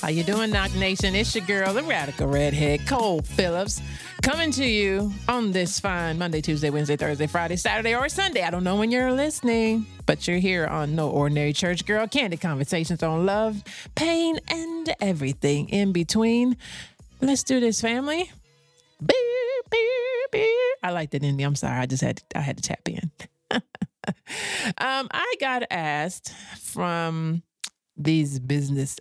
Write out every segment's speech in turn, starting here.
How you doing, Knock Nation? It's your girl, the radical redhead, Cole Phillips, coming to you on this fine Monday, Tuesday, Wednesday, Thursday, Friday, Saturday, or Sunday. I don't know when you're listening, but you're here on No Ordinary Church Girl, candid conversations on love, pain, and everything in between. Let's do this, family. Beep, beep, beep. I like that ending. I'm sorry. I just had to, I had to tap in. um, I got asked from these business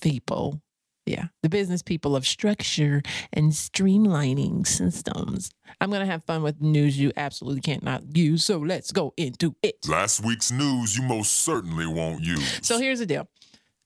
people. Yeah, the business people of structure and streamlining systems. I'm going to have fun with news you absolutely can't not use. So let's go into it. Last week's news you most certainly won't use. So here's the deal.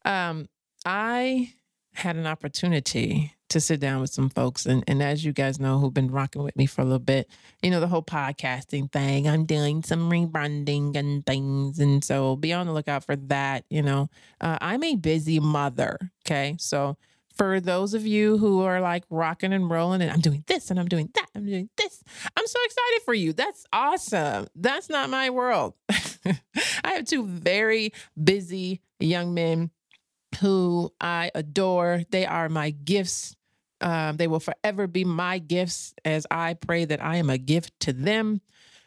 Um, I had an opportunity to sit down with some folks, and, and as you guys know, who've been rocking with me for a little bit, you know, the whole podcasting thing. I'm doing some rebranding and things, and so be on the lookout for that. You know, uh, I'm a busy mother. Okay, so for those of you who are like rocking and rolling and I'm doing this and I'm doing that, I'm doing this. I'm so excited for you. That's awesome. That's not my world. I have two very busy young men who I adore. They are my gifts. Um, they will forever be my gifts as I pray that I am a gift to them.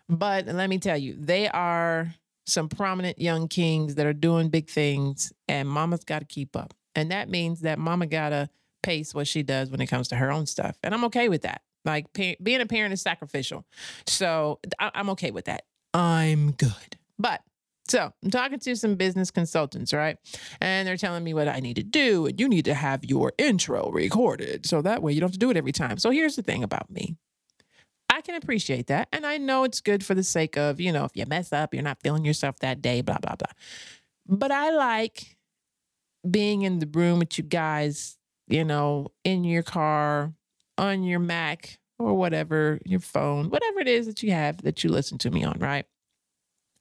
But let me tell you, they are some prominent young kings that are doing big things, and mama's got to keep up. And that means that mama got to pace what she does when it comes to her own stuff. And I'm okay with that. Like pa- being a parent is sacrificial. So I- I'm okay with that. I'm good. But so I'm talking to some business consultants, right? And they're telling me what I need to do. And you need to have your intro recorded. So that way you don't have to do it every time. So here's the thing about me. I can appreciate that. And I know it's good for the sake of, you know, if you mess up, you're not feeling yourself that day, blah, blah, blah. But I like being in the room with you guys, you know, in your car, on your Mac or whatever, your phone, whatever it is that you have that you listen to me on, right?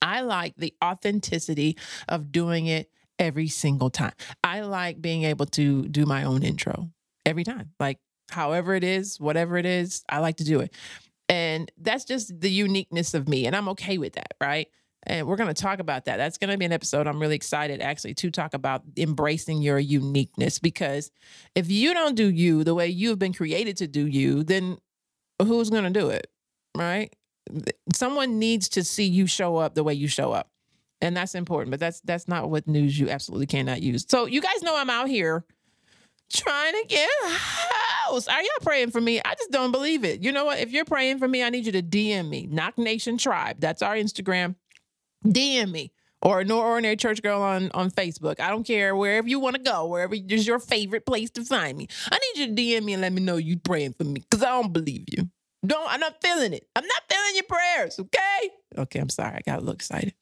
I like the authenticity of doing it every single time. I like being able to do my own intro every time. Like, however it is, whatever it is, I like to do it. And that's just the uniqueness of me. And I'm okay with that, right? And we're going to talk about that. That's going to be an episode I'm really excited actually to talk about embracing your uniqueness. Because if you don't do you the way you've been created to do you, then who's going to do it? Right? Someone needs to see you show up the way you show up. And that's important but that's that's not what news you absolutely cannot use. So you guys know i'm out here trying to get house. Are y'all praying for me? I just don't believe it. You know what? If you're praying for me i need you to dm me. Knock nation tribe. That's our instagram. Dm me or no ordinary church girl on on facebook. I don't care wherever you want to go wherever is your favorite place to find me. I need you to dm me and let me know you praying for me because i don't believe you don't, I'm not feeling it. I'm not feeling your prayers, okay? Okay, I'm sorry. I got a little excited.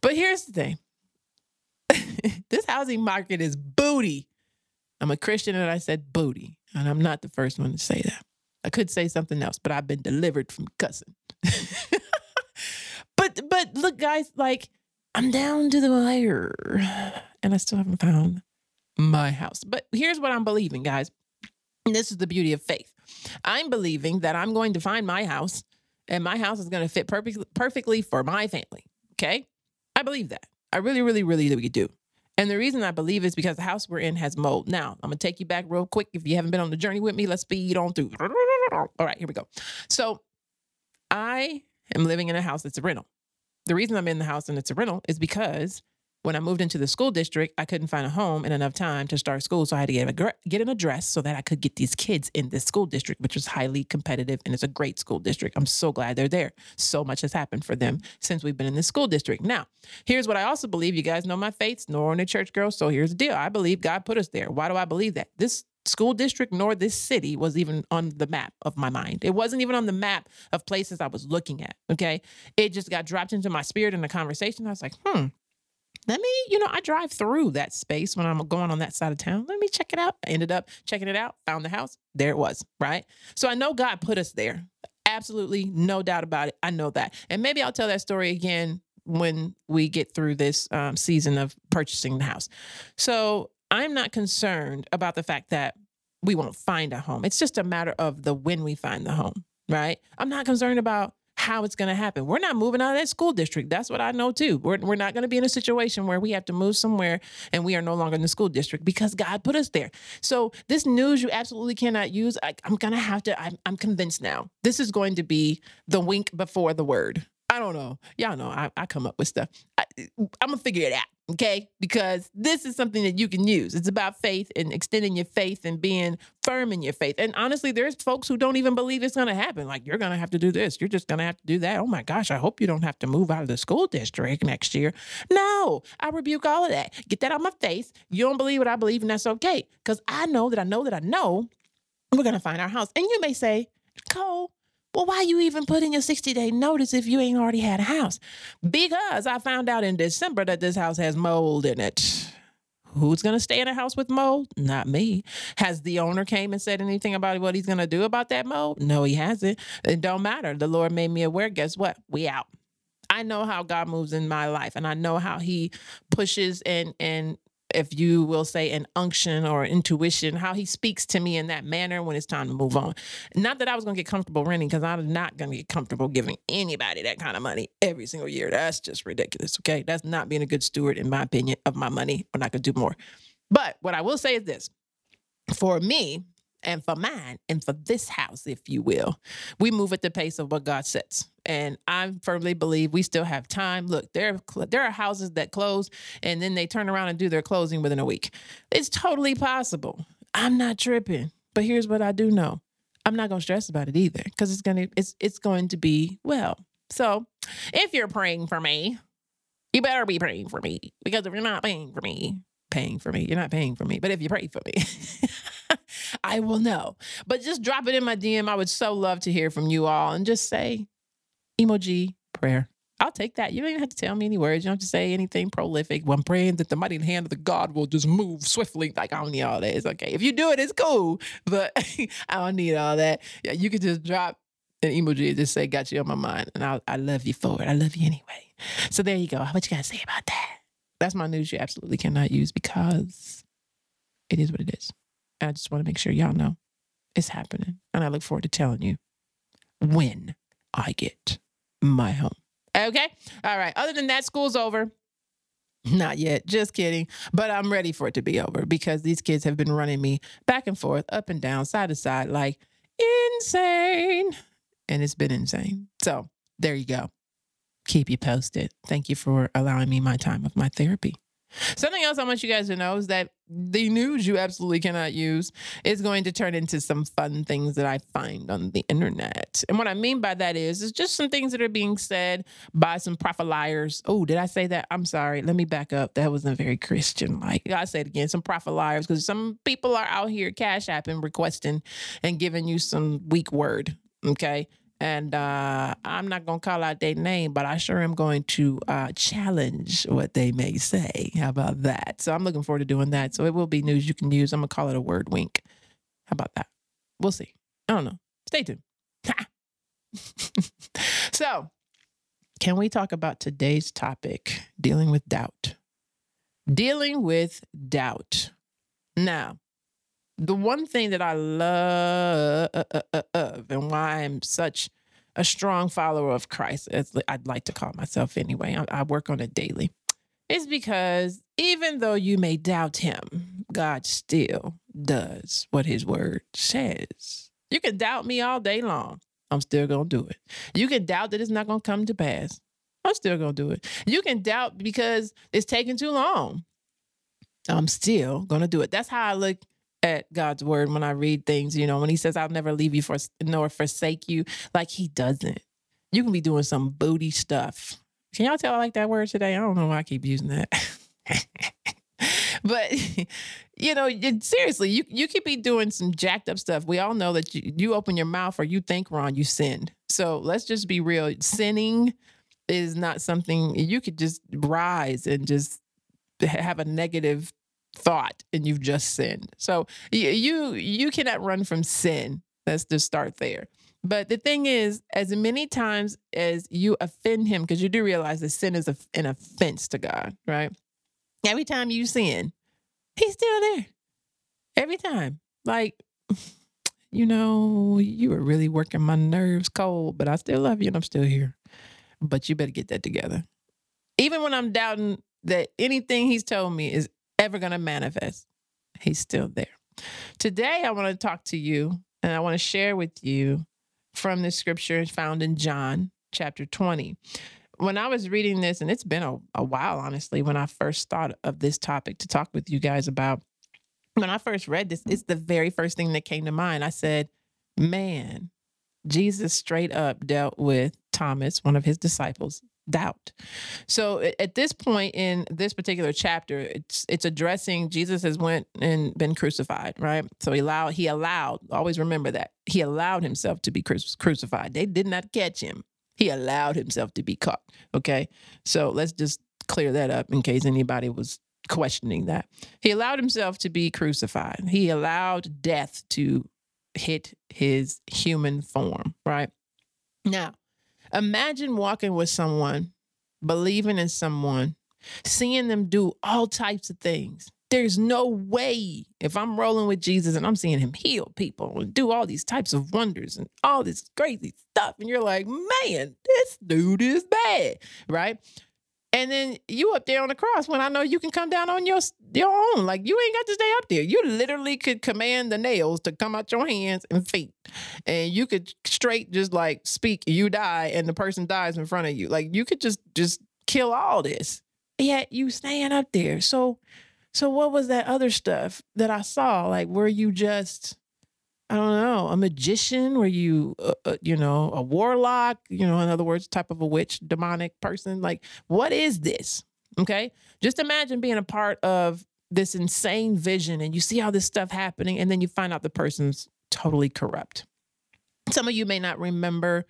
But here's the thing this housing market is booty. I'm a Christian and I said booty. And I'm not the first one to say that. I could say something else, but I've been delivered from cussing. but but look, guys, like I'm down to the wire and I still haven't found my house. But here's what I'm believing, guys. And this is the beauty of faith. I'm believing that I'm going to find my house and my house is going to fit perfectly for my family. Okay? I believe that. I really, really, really, really do. And the reason I believe is because the house we're in has mold. Now, I'm going to take you back real quick. If you haven't been on the journey with me, let's speed on through. All right, here we go. So, I am living in a house that's a rental. The reason I'm in the house and it's a rental is because when I moved into the school district, I couldn't find a home in enough time to start school. So I had to get, a, get an address so that I could get these kids in this school district, which was highly competitive and it's a great school district. I'm so glad they're there. So much has happened for them since we've been in this school district. Now, here's what I also believe. You guys know my faiths, nor in a church girl. So here's the deal. I believe God put us there. Why do I believe that? This school district nor this city was even on the map of my mind. It wasn't even on the map of places I was looking at. Okay. It just got dropped into my spirit in a conversation. I was like, hmm, let me, you know, I drive through that space when I'm going on that side of town. Let me check it out. I ended up checking it out, found the house. There it was, right? So I know God put us there. Absolutely no doubt about it. I know that. And maybe I'll tell that story again when we get through this um, season of purchasing the house. So I'm not concerned about the fact that we won't find a home. It's just a matter of the when we find the home, right? I'm not concerned about how it's going to happen. We're not moving out of that school district. That's what I know too. We're, we're not going to be in a situation where we have to move somewhere and we are no longer in the school district because God put us there. So this news you absolutely cannot use. I, am going to have to, I'm, I'm convinced now. This is going to be the wink before the word. I don't know. Y'all know I, I come up with stuff. I, I'm going to figure it out okay? Because this is something that you can use. It's about faith and extending your faith and being firm in your faith. And honestly, there's folks who don't even believe it's to happen. Like, you're to have to do this. You're just to have to do that. Oh my gosh, I hope you don't have to move out of the school district next year. No, I rebuke all of that. Get that out my face. You don't believe what I believe, and that's okay. Because I know that I know that I know we're to find our house. And you may say, Cole, well, why you even put in your 60 day notice if you ain't already had a house? Because I found out in December that this house has mold in it. Who's going to stay in a house with mold? Not me. Has the owner came and said anything about what he's going to do about that mold? No, he hasn't. It don't matter. The Lord made me aware. Guess what? We out. I know how God moves in my life and I know how he pushes and and if you will say an unction or intuition, how he speaks to me in that manner when it's time to move on. Not that I was to get comfortable renting because I'm not to get comfortable giving anybody that kind of money every single year. That's just ridiculous. Okay. That's not being a good steward, in my opinion, of my money when I could do more. But what I will say is this for me, and for mine and for this house, if you will. We move at the pace of what God sets. And I firmly believe we still have time. Look, there are, there are houses that close and then they turn around and do their closing within a week. It's totally possible. I'm not tripping. But here's what I do know. I'm not going to stress about it either because it's going to it's it's going to be well. So, if you're praying for me, you better be praying for me because if you're not praying for me, paying for me, you're not paying for me. But if you pray for me, I will know. But just drop it in my DM. I would so love to hear from you all and just say emoji prayer. I'll take that. You don't even have to tell me any words. You don't have to say anything prolific. Well, I'm praying that the mighty hand of the God will just move swiftly. Like, I don't need all that. It's okay. If you do it, it's cool. But I don't need all that. Yeah, you could just drop an emoji and just say, got you on my mind. And I, I love you for it. I love you anyway. So there you go. What you got to say about that? That's my news you absolutely cannot use because it is what it is. And I just want to make sure y'all know it's happening. And I look forward to telling you when I get my home. Okay? All right. Other than that, school's over. Not yet. Just kidding. But I'm ready for it to be over because these kids have been running me back and forth, up and down, side to side, like insane. And it's been insane. So there you go. Keep you posted. Thank you for allowing me my time of my therapy. Something else I want you guys to know is that the news you absolutely cannot use is going to turn into some fun things that I find on the internet. And what I mean by that is, it's just some things that are being said by some prophet liars. Oh, did I say that? I'm sorry. Let me back up. That wasn't very Christian like. I said again, some prophet liars, because some people are out here cash apping, requesting, and giving you some weak word. Okay and uh, I'm not going to call out their name, but I sure am going to uh, challenge what they may say. How about that? So I'm looking forward to doing that. So it will be news you can use. I'm to call it a word wink. How about that? We'll see. I don't know. Stay tuned. so, can we talk about today's topic dealing with doubt? Dealing with doubt. Now, the one thing that I love and why I'm such a strong follower of Christ, as I'd like to call myself anyway, I, I work on it daily, is because even though you may doubt him, God still does what his word says. You can doubt me all day long. I'm still going to do it. You can doubt that it's not going to come to pass. I'm still going to do it. You can doubt because it's taking too long. I'm still going to do it. That's how I look at God's word when I read things, you know, when he says, I'll never leave you for nor forsake you, like he doesn't. You can be doing some booty stuff. Can y'all tell I like that word today? I don't know why I keep using that. but you know, seriously, you you could be doing some jacked up stuff. We all know that you, you open your mouth or you think wrong, you sin. So let's just be real. Sinning is not something you could just rise and just have a negative thought and you've just sinned. So you you cannot run from sin. Let's just start there. But the thing is, as many times as you offend him, because you do realize that sin is an offense to God, right? Every time you sin, he's still there. Every time. Like, you know, you were really working my nerves Cole, but I still love you and I'm still here. But you better get that together. Even when I'm doubting that anything he's told me is ever going to manifest, he's still there. Today, I want to talk to you and I want to share with you from the scripture found in John chapter 20. When I was reading this, and it's been a, a while, honestly, when I first thought of this topic to talk with you guys about, when I first read this, it's the very first thing that came to mind. I said, man, Jesus straight up dealt with Thomas, one of his disciples, doubt. So at this point in this particular chapter, it's it's addressing Jesus has went and been crucified, right? So he allowed he allowed, always remember that. He allowed himself to be crucified. They did not catch him. He allowed himself to be caught. Okay? So let's just clear that up in case anybody was questioning that. He allowed himself to be crucified. He allowed death to hit his human form, right? Now, imagine walking with someone, believing in someone, seeing them do all types of things. There's no way if I'm rolling with Jesus and I'm seeing him heal people and do all these types of wonders and all this crazy stuff, and you're like, man, this dude is bad, right? And then you up there on the cross when I know you can come down on your your own. Like you ain't got to stay up there. You literally could command the nails to come out your hands and feet. And you could straight just like speak, you die, and the person dies in front of you. Like you could just just kill all this. Yet you staying up there. So so what was that other stuff that I saw? Like were you just I don't know, a magician? Were you, uh, uh, you know, a warlock? You know, in other words, type of a witch, demonic person? Like, what is this? Okay. Just imagine being a part of this insane vision and you see all this stuff happening, and then you find out the person's totally corrupt. Some of you may not remember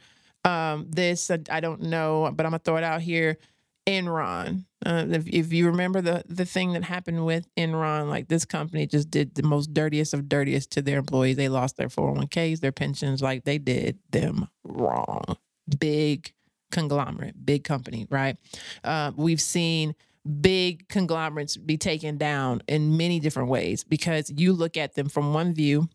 um, this. I, I don't know, but I'm going to throw it out here. Enron. Uh, if, if you remember the the thing that happened with Enron, like this company just did the most dirtiest of dirtiest to their employees. They lost their 401ks, their pensions, like they did them wrong. Big conglomerate, big company, right? Uh, we've seen big conglomerates be taken down in many different ways because you look at them from one view,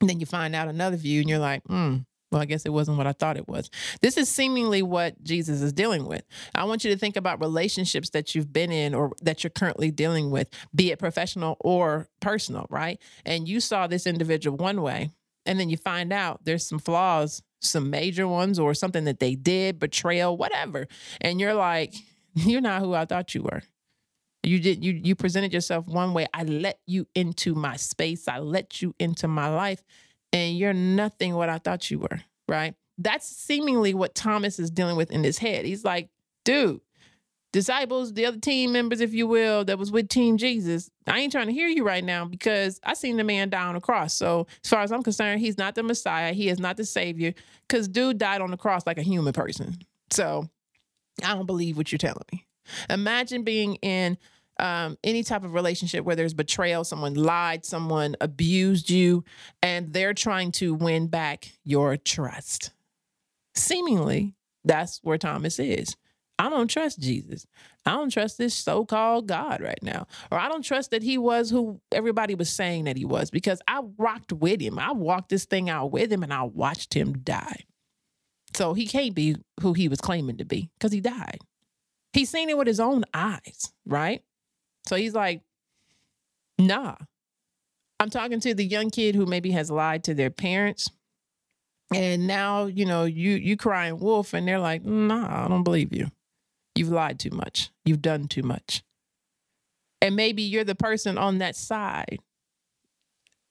then you find out another view, and you're like, hmm, well, I guess it wasn't what I thought it was. This is seemingly what Jesus is dealing with. I want you to think about relationships that you've been in or that you're currently dealing with, be it professional or personal, right? And you saw this individual one way, and then you find out there's some flaws, some major ones, or something that they did, betrayal, whatever. And you're like, you're not who I thought you were. You did you you presented yourself one way. I let you into my space. I let you into my life and you're nothing what I thought you were, right? That's seemingly what Thomas is dealing with in his head. He's like, dude, disciples, the other team members, if you will, that was with Team Jesus, I ain't trying to hear you right now because I seen the man die on the cross. So as far as I'm concerned, he's not the Messiah. He is not the Savior because dude died on the cross like a human person. So I don't believe what you're telling me. Imagine being in um, any type of relationship where there's betrayal, someone lied, someone abused you, and they're trying to win back your trust. Seemingly, that's where Thomas is. I don't trust Jesus. I don't trust this so called God right now. Or I don't trust that he was who everybody was saying that he was because I rocked with him. I walked this thing out with him and I watched him die. So he can't be who he was claiming to be because he died. He's seen it with his own eyes, right? So he's like, nah. I'm talking to the young kid who maybe has lied to their parents. And now, you know, you you crying wolf and they're like, nah, I don't believe you. You've lied too much. You've done too much. And maybe you're the person on that side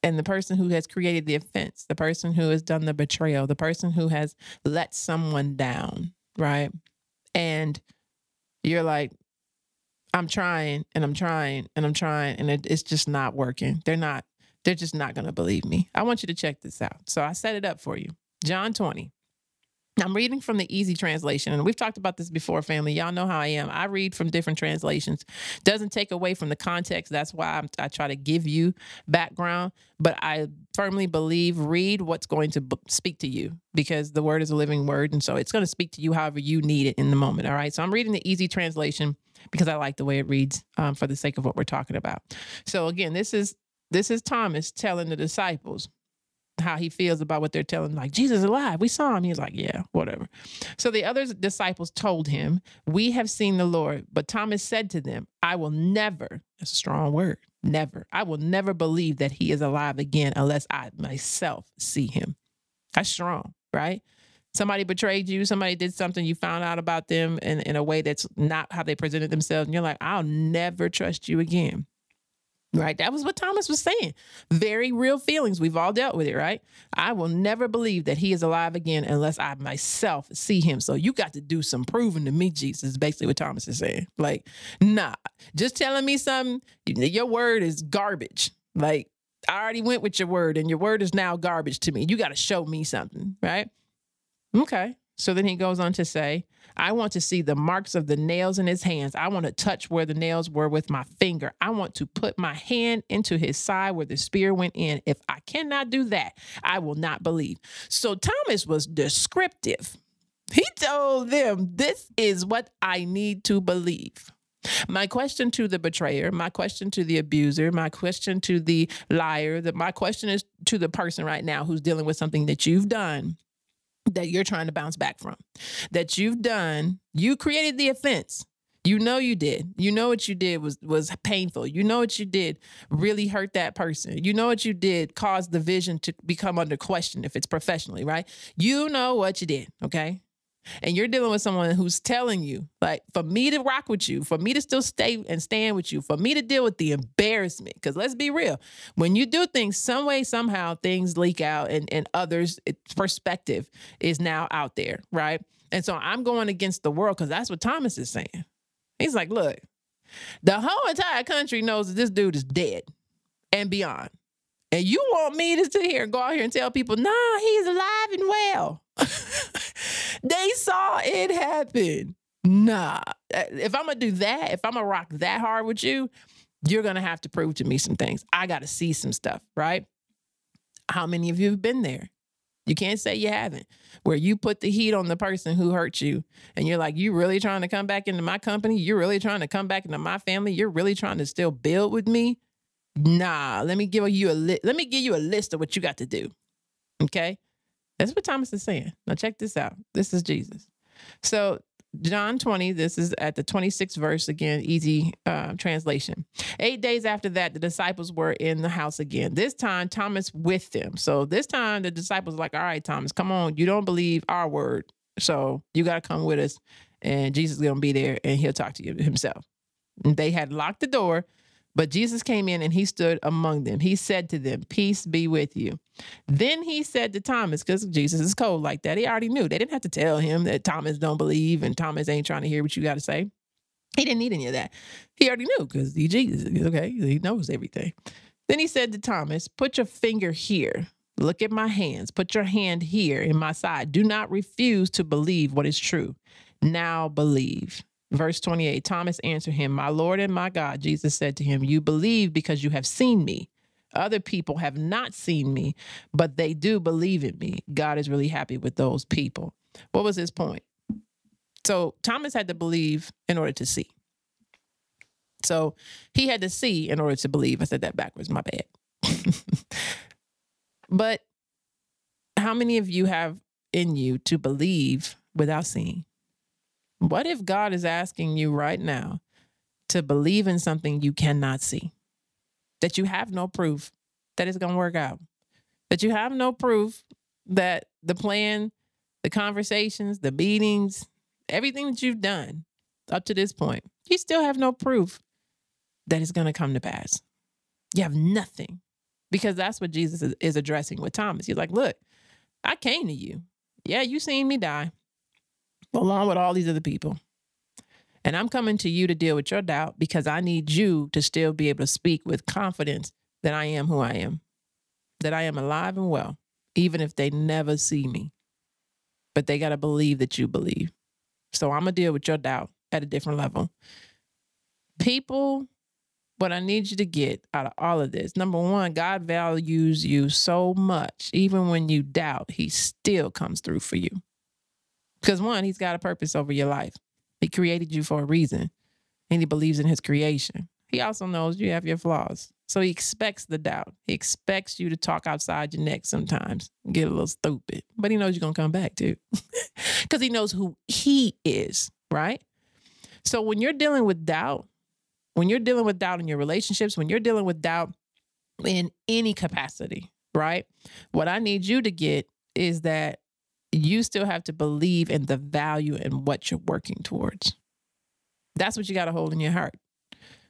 and the person who has created the offense, the person who has done the betrayal, the person who has let someone down, right? And you're like, I'm trying and I'm trying and I'm trying and it, it's just not working. They're not, they're just not going to believe me. I want you to check this out. So I set it up for you. John 20. I'm reading from the easy translation, and we've talked about this before, family. Y'all know how I am. I read from different translations. Doesn't take away from the context. That's why I'm, i try to give you background, but I firmly believe read what's going to b- speak to you because the word is a living word, and so it's going to speak to you however you need it in the moment. All right. So I'm reading the easy translation because I like the way it reads um, for the sake of what we're talking about. So again, this is this is Thomas telling the disciples, how he feels about what they're telling. Like, Jesus is alive. We saw him. He's like, yeah, whatever. So the other disciples told him, We have seen the Lord. But Thomas said to them, I will never, that's a strong word, never, I will never believe that he is alive again unless I myself see him. That's strong, right? Somebody betrayed you, somebody did something, you found out about them in, in a way that's not how they presented themselves. And you're like, I'll never trust you again. Right. That was what Thomas was saying. Very real feelings. We've all dealt with it, right? I will never believe that he is alive again unless I myself see him. So you got to do some proving to me, Jesus, basically what Thomas is saying. Like, nah, just telling me something, your word is garbage. Like, I already went with your word and your word is now garbage to me. You got to show me something, right? Okay. So then he goes on to say, I want to see the marks of the nails in his hands. I want to touch where the nails were with my finger. I want to put my hand into his side where the spear went in. If I cannot do that, I will not believe. So Thomas was descriptive. He told them, This is what I need to believe. My question to the betrayer, my question to the abuser, my question to the liar, the, my question is to the person right now who's dealing with something that you've done that you're trying to bounce back from, that you've done, you created the offense. You know you did. You know what you did was was painful. You know what you did really hurt that person. You know what you did caused the vision to become under question if it's professionally, right? You know what you did, okay? And you're dealing with someone who's telling you, like, for me to rock with you, for me to still stay and stand with you, for me to deal with the embarrassment, because let's be real, when you do things, some way, somehow, things leak out, and and others' perspective is now out there, right? And so I'm going against the world because that's what Thomas is saying. He's like, look, the whole entire country knows that this dude is dead and beyond. And you want me to sit here and go out here and tell people, nah, he's alive and well. they saw it happen. Nah. Uh, if I'm gonna do that, if I'm gonna rock that hard with you, you're gonna have to prove to me some things. I gotta see some stuff, right? How many of you have been there? You can't say you haven't, where you put the heat on the person who hurt you, and you're like, you really trying to come back into my company? You're really trying to come back into my family? You're really trying to still build with me? Nah, let me give you a li- let me give you a list of what you got to do. Okay? That's what Thomas is saying. Now check this out. This is Jesus. So John 20, this is at the 26th verse again, easy uh, translation. Eight days after that, the disciples were in the house again. This time, Thomas with them. So this time, the disciples like, All right, Thomas, come on. You don't believe our word. So you got to come with us. And Jesus is going to be there and he'll talk to you himself. They had locked the door but Jesus came in and he stood among them. He said to them, Peace be with you. Then he said to Thomas, because Jesus is cold like that, he already knew. They didn't have to tell him that Thomas don't believe and Thomas ain't trying to hear what you got to say. He didn't need any of that. He already knew because he Jesus. Okay, he knows everything. Then he said to Thomas, Put your finger here. Look at my hands. Put your hand here in my side. Do not refuse to believe what is true. Now believe. Verse 28 Thomas answered him, My Lord and my God. Jesus said to him, You believe because you have seen me. Other people have not seen me, but they do believe in me. God is really happy with those people. What was his point? So Thomas had to believe in order to see. So he had to see in order to believe. I said that backwards, my bad. but how many of you have in you to believe without seeing? What if God is asking you right now to believe in something you cannot see? That you have no proof that it's going to work out. That you have no proof that the plan, the conversations, the meetings, everything that you've done up to this point, you still have no proof that it's going to come to pass. You have nothing because that's what Jesus is, addressing with Thomas. He's like, Look, I came to you. Yeah, you seen me die along with all these other people. And I'm coming to you to deal with your doubt because I need you to still be able to speak with confidence that I am who I am, that I am alive and well, even if they never see me. But they got to believe that you believe. So I'm going to deal with your doubt at a different level. People, what I need you to get out of all of this number one, God values you so much. Even when you doubt, He still comes through for you. Because one, he's got a purpose over your life. He created you for a reason and he believes in his creation. He also knows you have your flaws. So he expects the doubt. He expects you to talk outside your neck sometimes, get a little stupid, but he knows you're going to come back too because he knows who he is, right? So when you're dealing with doubt, when you're dealing with doubt in your relationships, when you're dealing with doubt in any capacity, right? What I need you to get is that you still have to believe in the value and what you're working towards. That's what you got to hold in your heart.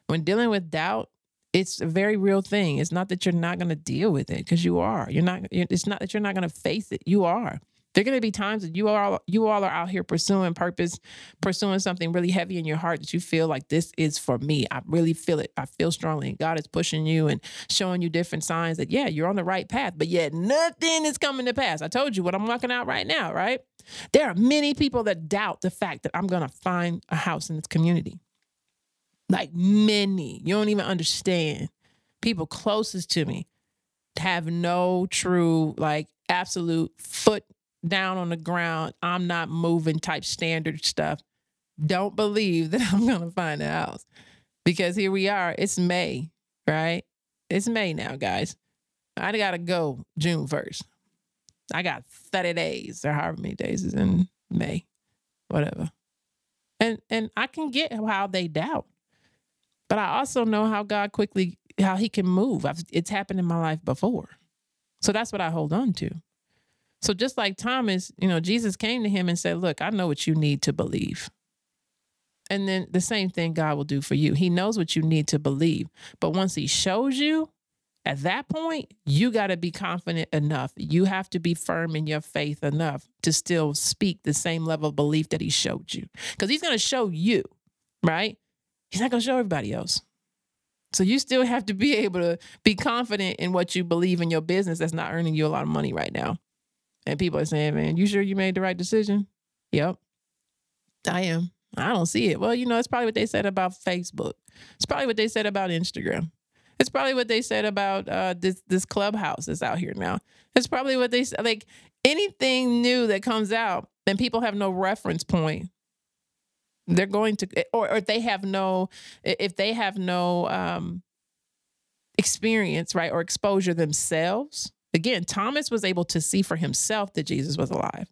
When dealing with doubt, it's a very real thing. It's not that you're not going to deal with it because you are. You're not. It's not that you're not going to face it. You are. There are going to be times that you all you all are out here pursuing purpose, pursuing something really heavy in your heart that you feel like this is for me. I really feel it. I feel strongly. God is pushing you and showing you different signs that yeah, you're on the right path, but yet nothing is coming to pass. I told you what I'm walking out right now, right? There are many people that doubt the fact that I'm going to find a house in this community. Like many. You don't even understand. People closest to me have no true like absolute foot down on the ground, I'm not moving type standard stuff. Don't believe that I'm going to find a house because here we are. It's May, right? It's May now, guys. I got to go June 1st. I got 30 days or however many days is in May, whatever. And and I can get how they doubt. But I also know how God quickly how he can move. I've, it's happened in my life before. So that's what I hold on to. So just like Thomas, you know, Jesus came to him and said, Look, I know what you need to believe. And then the same thing God will do for you. He knows what you need to believe. But once he shows you, at that point, you got to be confident enough. You have to be firm in your faith enough to still speak the same level of belief that he showed you. Because he's going to show you, right? He's not going to show everybody else. So you still have to be able to be confident in what you believe in your business that's not earning you a lot of money right now. And people are saying, man, you sure you made the right decision? Yep, I am. I don't see it. Well, you know, it's probably what they said about Facebook. It's probably what they said about Instagram. It's probably what they said about uh, this this clubhouse that's out here now. It's probably what they said. Like anything new that comes out and people have no reference point, they're going to, or, or if they have no, if they have no um, experience, right, or exposure themselves, Again, Thomas was able to see for himself that Jesus was alive.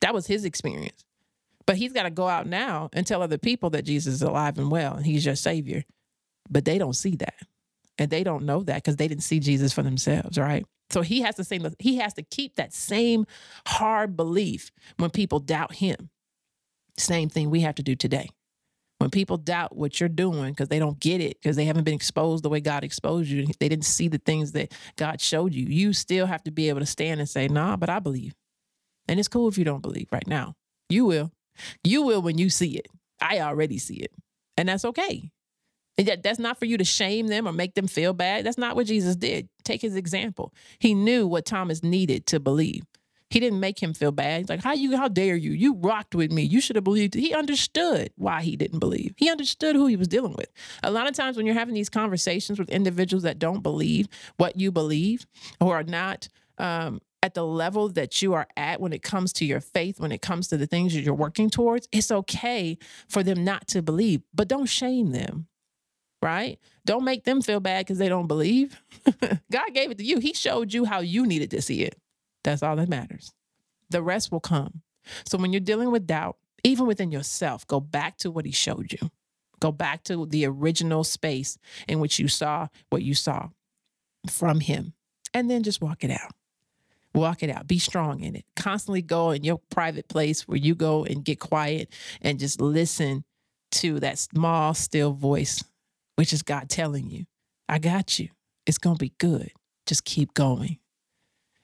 That was his experience. But he's got to go out now and tell other people that Jesus is alive and well and he's your savior. But they don't see that. And they don't know that because they didn't see Jesus for themselves, right? So he has to say he has to keep that same hard belief when people doubt him. Same thing we have to do today. When people doubt what you're doing because they don't get it, because they haven't been exposed the way God exposed you, they didn't see the things that God showed you, you still have to be able to stand and say, nah, but I believe. And it's cool if you don't believe right now. You will. You will when you see it. I already see it. And that's okay. And that, that's not for you to shame them or make them feel bad. That's not what Jesus did. Take his example. He knew what Thomas needed to believe. He didn't make him feel bad. He's like, how you, how dare you? You rocked with me. You should have believed. He understood why he didn't believe. He understood who he was dealing with. A lot of times when you're having these conversations with individuals that don't believe what you believe or are not um, at the level that you are at when it comes to your faith, when it comes to the things that you're working towards, it's okay for them not to believe, but don't shame them right? Don't make them feel bad because they don't believe. God gave it to you. He showed you how you needed to see it. That's all that matters. The rest will come. So when you're dealing with doubt, even within yourself, go back to what he showed you. Go back to the original space in which you saw what you saw from him. And then just walk it out. Walk it out. Be strong in it. Constantly go in your private place where you go and get quiet and just listen to that small, still voice, which is God telling you, I got you. It's going to be good. Just keep going.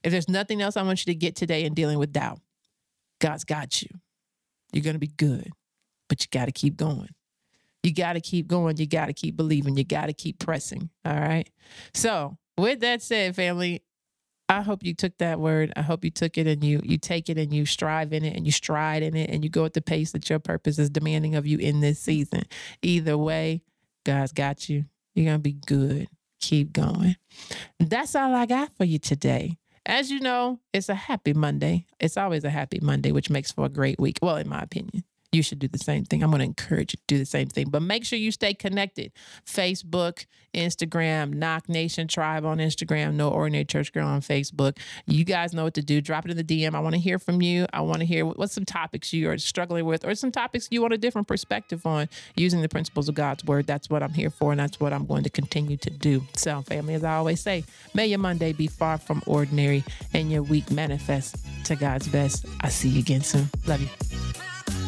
If there's nothing else I want you to get today in dealing with doubt, God's got you. You're going to be good, but you got to keep going. You got to keep going. You got to keep believing. You got to keep pressing. All right. So, with that said, family, I hope you took that word. I hope you took it and you you take it and you strive in it and you stride in it and you go at the pace that your purpose is demanding of you in this season. Either way, God's got you. You're gonna be good. Keep going. That's all I got for you today. As you know, it's a happy Monday. It's always a happy Monday, which makes for a great week. Well, in my opinion, you should do the same thing. I'm going to encourage you to do the same thing. But make sure you stay connected. Facebook, Instagram, Knock Nation Tribe on Instagram, No Ordinary Church Girl on Facebook. You guys know what to do. Drop it in the DM. I want to hear from you. I want to hear what, what's some topics you are struggling with or some topics you want a different perspective on using the principles of God's word. That's what I'm here for, and that's what I'm going to continue to do. So, family, as I always say, may your Monday be far from ordinary and your week manifest to God's best. I see you again soon. Love you.